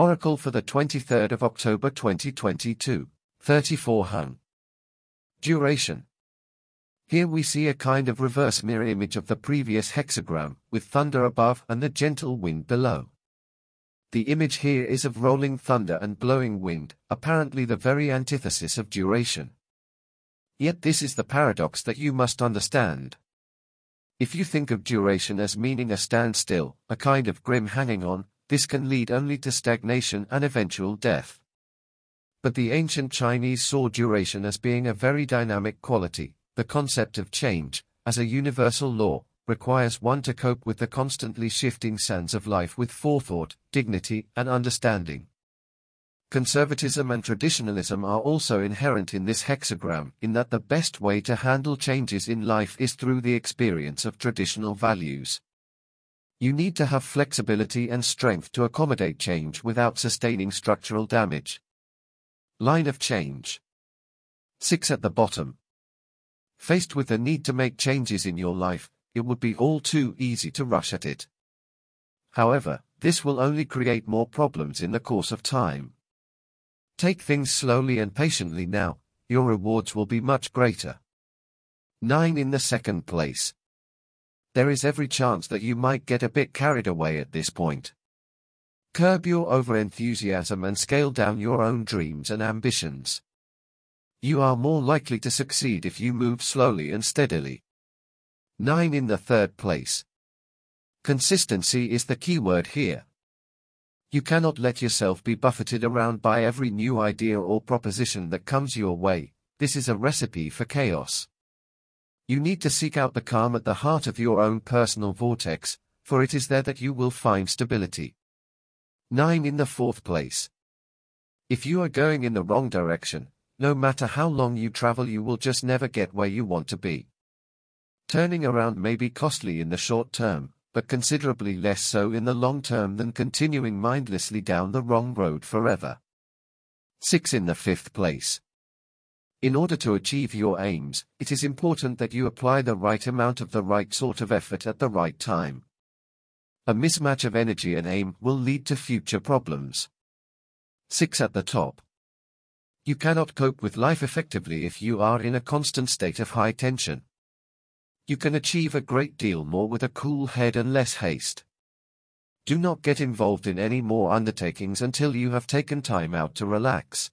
Oracle for the 23rd of October 2022, 34 Heng. Duration. Here we see a kind of reverse mirror image of the previous hexagram, with thunder above and the gentle wind below. The image here is of rolling thunder and blowing wind, apparently the very antithesis of duration. Yet this is the paradox that you must understand. If you think of duration as meaning a standstill, a kind of grim hanging on, this can lead only to stagnation and eventual death. But the ancient Chinese saw duration as being a very dynamic quality, the concept of change, as a universal law, requires one to cope with the constantly shifting sands of life with forethought, dignity, and understanding. Conservatism and traditionalism are also inherent in this hexagram in that the best way to handle changes in life is through the experience of traditional values. You need to have flexibility and strength to accommodate change without sustaining structural damage. Line of change. 6 at the bottom. Faced with the need to make changes in your life, it would be all too easy to rush at it. However, this will only create more problems in the course of time. Take things slowly and patiently now, your rewards will be much greater. 9 in the second place. There is every chance that you might get a bit carried away at this point. Curb your overenthusiasm and scale down your own dreams and ambitions. You are more likely to succeed if you move slowly and steadily. 9 in the third place. Consistency is the key word here. You cannot let yourself be buffeted around by every new idea or proposition that comes your way, this is a recipe for chaos. You need to seek out the calm at the heart of your own personal vortex, for it is there that you will find stability. 9 in the fourth place. If you are going in the wrong direction, no matter how long you travel you will just never get where you want to be. Turning around may be costly in the short term, but considerably less so in the long term than continuing mindlessly down the wrong road forever. 6 in the fifth place. In order to achieve your aims, it is important that you apply the right amount of the right sort of effort at the right time. A mismatch of energy and aim will lead to future problems. 6 at the top. You cannot cope with life effectively if you are in a constant state of high tension you can achieve a great deal more with a cool head and less haste. Do not get involved in any more undertakings until you have taken time out to relax.